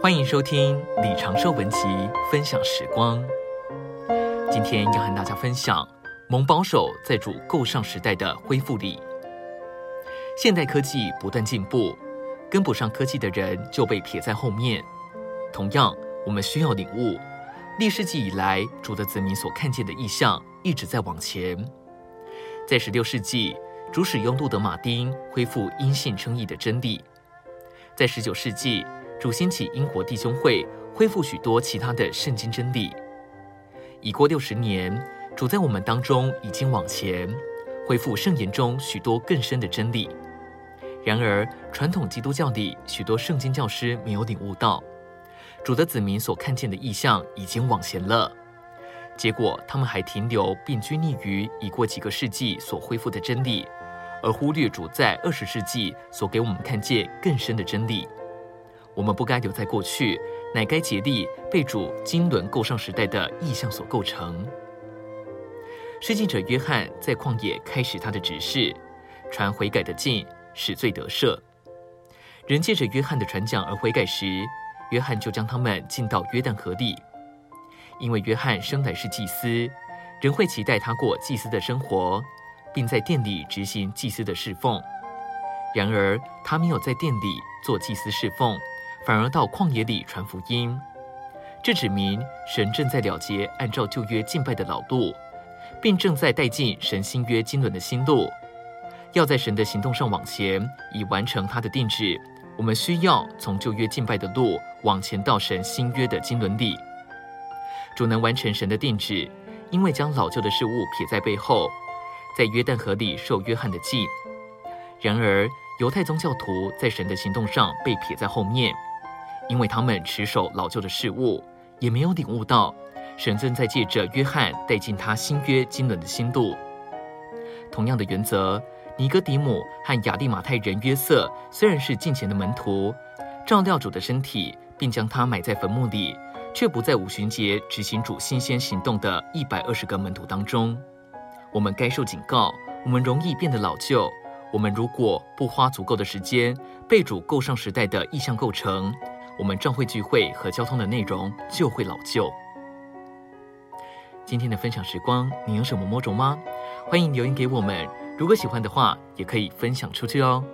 欢迎收听李长寿文集分享时光。今天要和大家分享蒙保守在主构上时代的恢复里。现代科技不断进步，跟不上科技的人就被撇在后面。同样，我们需要领悟，历世纪以来主的子民所看见的异象一直在往前。在十六世纪，主使用路德马丁恢复因信称义的真理；在十九世纪，主兴起英国弟兄会，恢复许多其他的圣经真理。已过六十年，主在我们当中已经往前，恢复圣言中许多更深的真理。然而，传统基督教里许多圣经教师没有领悟到，主的子民所看见的异象已经往前了。结果，他们还停留并拘泥于已过几个世纪所恢复的真理，而忽略主在二十世纪所给我们看见更深的真理。我们不该留在过去，乃该竭力被主经纶构上时代的意象所构成。施浸者约翰在旷野开始他的执事，传悔改的信，使罪得赦。人借着约翰的传讲而悔改时，约翰就将他们进到约旦河里。因为约翰生来是祭司，人会期待他过祭司的生活，并在殿里执行祭司的侍奉。然而他没有在殿里做祭司侍奉。反而到旷野里传福音，这指明神正在了结按照旧约敬拜的老路，并正在带进神新约经纶的新路。要在神的行动上往前，以完成他的定旨，我们需要从旧约敬拜的路往前到神新约的经纶里。主能完成神的定旨，因为将老旧的事物撇在背后，在约旦河里受约翰的祭。然而犹太宗教徒在神的行动上被撇在后面。因为他们持守老旧的事物，也没有领悟到神正在借着约翰带进他新约经纶的新路。同样的原则，尼哥底母和亚利马太人约瑟虽然是近前的门徒，照料主的身体，并将他埋在坟墓里，却不在五旬节执行主新鲜行动的一百二十个门徒当中。我们该受警告，我们容易变得老旧。我们如果不花足够的时间，被主构上时代的意象构成。我们召会聚会和交通的内容就会老旧。今天的分享时光，你有什么摸着吗？欢迎留言给我们。如果喜欢的话，也可以分享出去哦。